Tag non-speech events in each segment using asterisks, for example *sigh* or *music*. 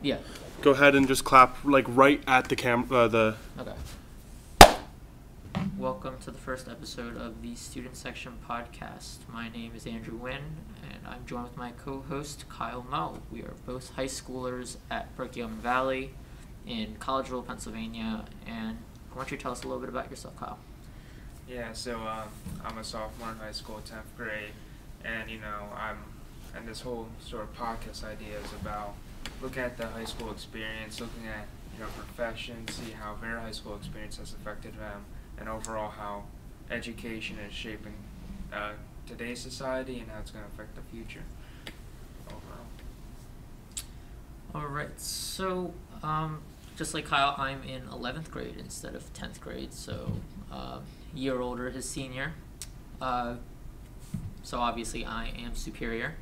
Yeah. Go ahead and just clap like right at the cam. Uh, the Okay. Welcome to the first episode of the Student Section podcast. My name is Andrew Wynn, and I'm joined with my co-host Kyle Mo. We are both high schoolers at Perkiomen Valley in Collegeville, Pennsylvania. And why don't you tell us a little bit about yourself, Kyle? Yeah, so um, I'm a sophomore in high school, 10th grade, and you know, I'm, and this whole sort of podcast idea is about looking at the high school experience, looking at you know profession, see how their high school experience has affected them, and overall how education is shaping uh, today's society and how it's going to affect the future overall. All right. So, um, just like Kyle, I'm in 11th grade instead of 10th grade, so uh, year older, his senior. Uh, so obviously, I am superior.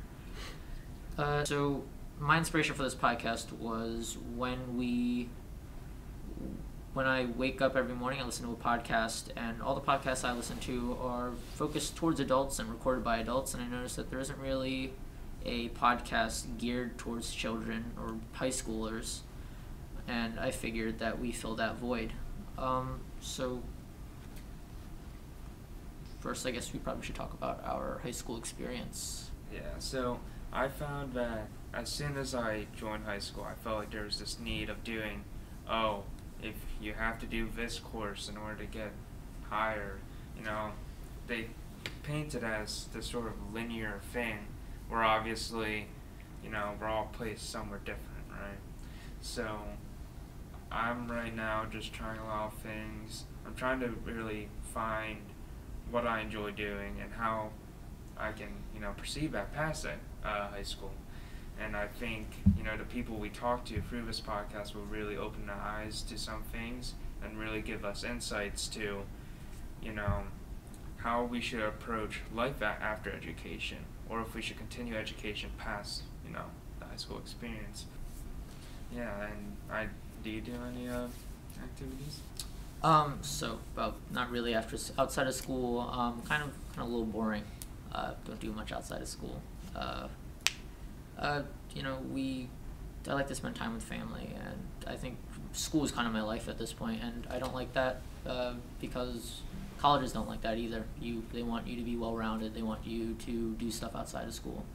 Uh, so my inspiration for this podcast was when we when I wake up every morning, I listen to a podcast, and all the podcasts I listen to are focused towards adults and recorded by adults. And I noticed that there isn't really a podcast geared towards children or high schoolers, and I figured that we fill that void. Um, so, first, I guess we probably should talk about our high school experience. Yeah, so I found that as soon as I joined high school, I felt like there was this need of doing, oh, if you have to do this course in order to get higher, you know, they paint it as this sort of linear thing where obviously, you know, we're all placed somewhere different, right? So I'm right now just trying a lot of things. I'm trying to really find what I enjoy doing and how I can, you know, perceive that past uh, high school. And I think, you know, the people we talk to through this podcast will really open our eyes to some things and really give us insights to, you know, how we should approach life after education or if we should continue education past, you know, the high school experience. Yeah, and I do you do any uh, activities? Um, so well, not really after outside of school. Um, kind of kind of a little boring. Uh, don't do much outside of school. Uh, uh, you know, we I like to spend time with family, and I think school is kind of my life at this point, and I don't like that uh, because colleges don't like that either. You they want you to be well rounded. They want you to do stuff outside of school,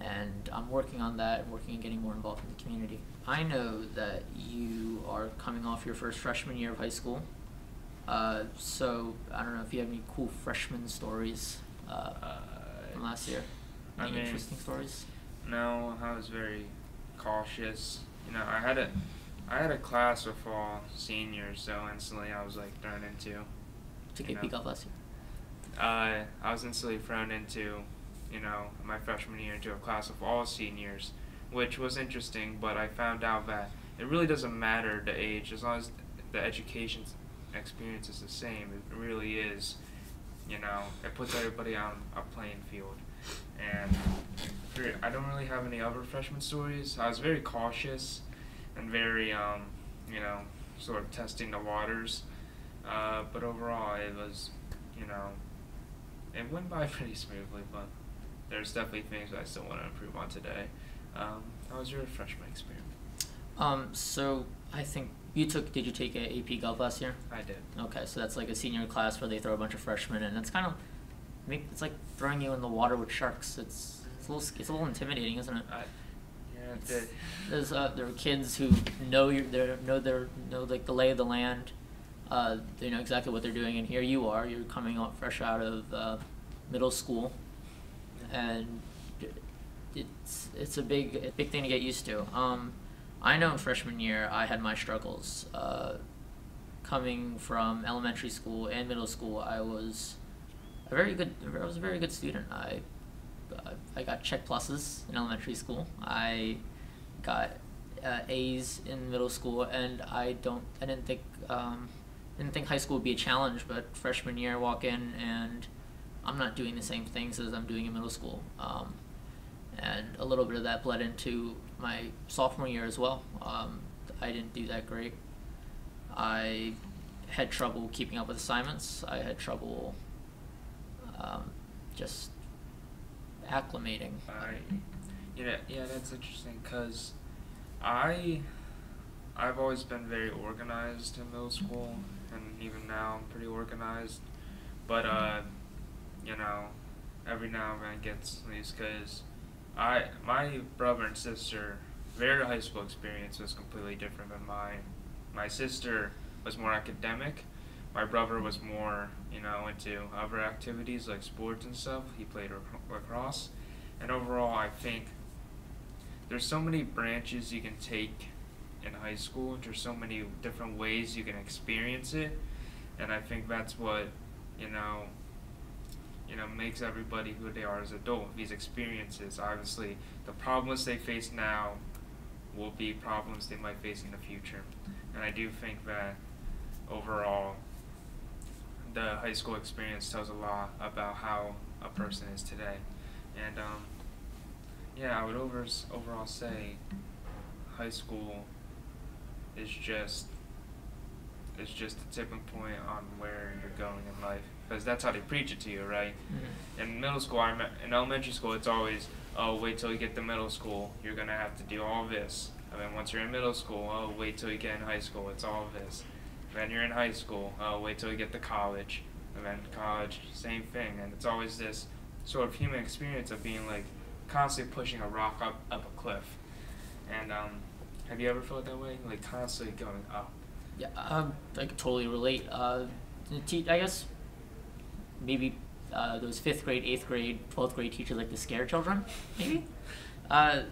and I'm working on that and working on getting more involved in the community. I know that you are coming off your first freshman year of high school. Uh, so I don't know if you have any cool freshman stories uh, from last year. Any I mean, interesting stories? No, I was very cautious. You know, I had a, I had a class with all seniors, so instantly I was like thrown into. Took you AP know, Gov last. Uh, I was instantly thrown into, you know, my freshman year into a class of all seniors, which was interesting. But I found out that it really doesn't matter the age as long as the education experience is the same. It really is. You know, it puts everybody on a playing field, and I don't really have any other freshman stories. I was very cautious and very, um, you know, sort of testing the waters. Uh, but overall, it was, you know, it went by *laughs* pretty smoothly. But there's definitely things I still want to improve on today. Um, how was your freshman experience? Um, so I think you took. Did you take a AP Gov last year? I did. Okay, so that's like a senior class where they throw a bunch of freshmen, and it's kind of, it's like throwing you in the water with sharks. It's it's a little it's a little intimidating, isn't it? I, yeah, it. There's uh, there are kids who know you they know their know like the lay of the land. Uh, they know exactly what they're doing, and here you are. You're coming out fresh out of uh, middle school, and it's it's a big a big thing to get used to. Um, I know in freshman year I had my struggles. Uh, coming from elementary school and middle school, I was a very good. I was a very good student. I I got check pluses in elementary school. I got uh, A's in middle school, and I don't. I didn't think. Um, didn't think high school would be a challenge, but freshman year, I walk in and I'm not doing the same things as I'm doing in middle school. Um, and a little bit of that bled into my sophomore year as well. Um, I didn't do that great. I had trouble keeping up with assignments. I had trouble um, just acclimating. I, you know, yeah, that's interesting because I I've always been very organized in middle school, and even now I'm pretty organized. But uh, you know, every now and then it gets these because I my brother and sister their high school experience was completely different than mine. My sister was more academic. My brother was more, you know, into other activities like sports and stuff. He played lac- lacrosse, and overall, I think there's so many branches you can take in high school. There's so many different ways you can experience it, and I think that's what you know. You know, makes everybody who they are as adult. These experiences, obviously, the problems they face now will be problems they might face in the future, and I do think that overall, the high school experience tells a lot about how a person is today, and um, yeah, I would over overall say high school is just is just a tipping point on where you're going in life because that's how they preach it to you, right? Mhm. In middle school, I me- in elementary school, it's always oh wait till you get to middle school, you're gonna have to do all this, and then once you're in middle school, oh wait till you get in high school, it's all this. Then you're in high school, oh wait till you get to college, and then college, same thing, and it's always this sort of human experience of being like constantly pushing a rock up up a cliff. And um, have you ever felt that way? Like constantly going up. Yeah, um, I could totally relate. Uh, te- I guess maybe uh, those fifth grade, eighth grade, twelfth grade teachers like to scare children. Maybe. *laughs* Uh,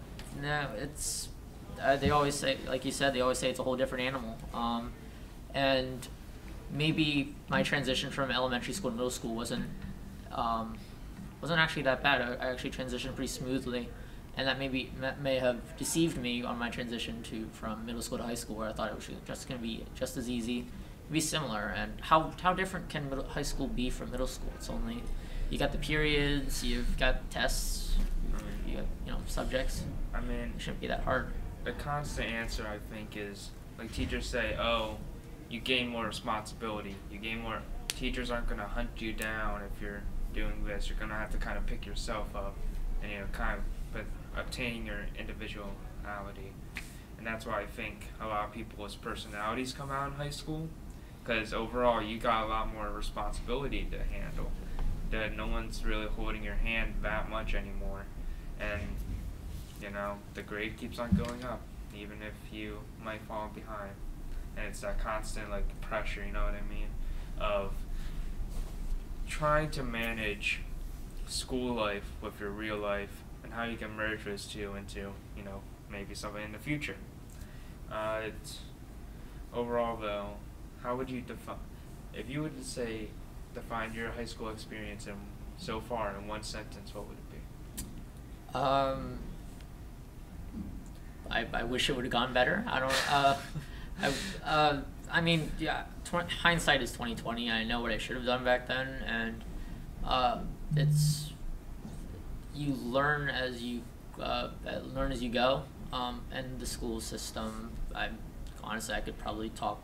no, it's uh, they always say, like you said, they always say it's a whole different animal. Um, and maybe my transition from elementary school to middle school wasn't um, wasn't actually that bad. I, I actually transitioned pretty smoothly, and that maybe that may have deceived me on my transition to from middle school to high school, where I thought it was just going to be just as easy, be similar. And how how different can middle, high school be from middle school? It's only you got the periods, you've got tests, you have you know subjects. I mean, It shouldn't be that hard. the constant answer I think is like teachers say, "Oh, you gain more responsibility. You gain more. Teachers aren't gonna hunt you down if you're doing this. You're gonna have to kind of pick yourself up, and you know, kind of, but obtaining your individuality. And that's why I think a lot of people's personalities come out in high school, because overall you got a lot more responsibility to handle. That no one's really holding your hand that much anymore, and you know, the grade keeps on going up, even if you might fall behind. And it's that constant like pressure, you know what I mean, of trying to manage school life with your real life and how you can merge those two into, you know, maybe something in the future. Uh, it's overall though, how would you define if you would say define your high school experience in so far in one sentence, what would it be? Um, I, I wish it would have gone better. I don't. Uh, *laughs* I, uh, I mean, yeah. Tw- hindsight is twenty twenty. I know what I should have done back then, and uh, it's you learn as you uh, uh, learn as you go. Um, and the school system, I honestly I could probably talk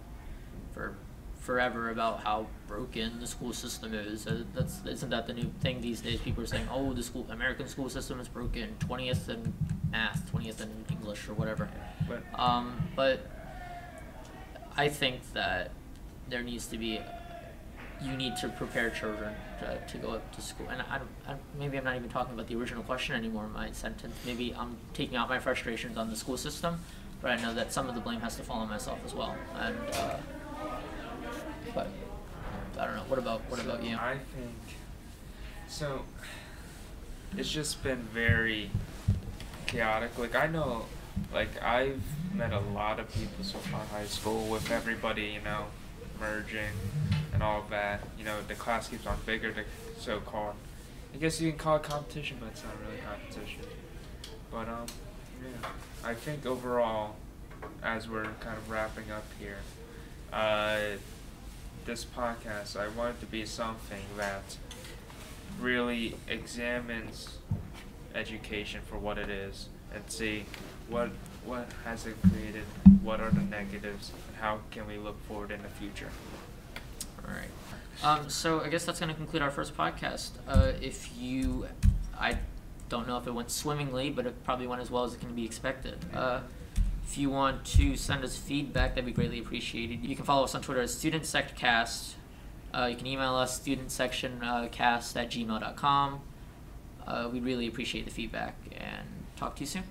for forever about how broken the school system is. Uh, that's isn't that the new thing these days? People are saying, "Oh, the school American school system is broken. Twentieth in math, twentieth in English, or whatever." But Um, but I think that there needs to be. You need to prepare children to, to go up to school, and I don't. I, maybe I'm not even talking about the original question anymore in my sentence. Maybe I'm taking out my frustrations on the school system, but I know that some of the blame has to fall on myself as well. And uh, but I don't know. What about what So about you? I think so. It's just been very chaotic. Like I know, like I've met a lot of people so far high school with everybody, you know, merging and all of that. You know, the class keeps on bigger, the so-called. I guess you can call it competition, but it's not really competition. But um, yeah, I think overall, as we're kind of wrapping up here, uh, this podcast, I want it to be something that really examines education for what it is and see what what has it created, what are the negatives, and how can we look forward in the future. All right. Um, so I guess that's going to conclude our first podcast. Uh, if you, I don't know if it went swimmingly, but it probably went as well as it can be expected. Uh, If you want to send us feedback, that'd be greatly appreciated. You can follow us on Twitter at StudentSectCast. Uh, you can email us studentsectioncast cast at gmail.com. Uh, we really appreciate the feedback and talk to you soon.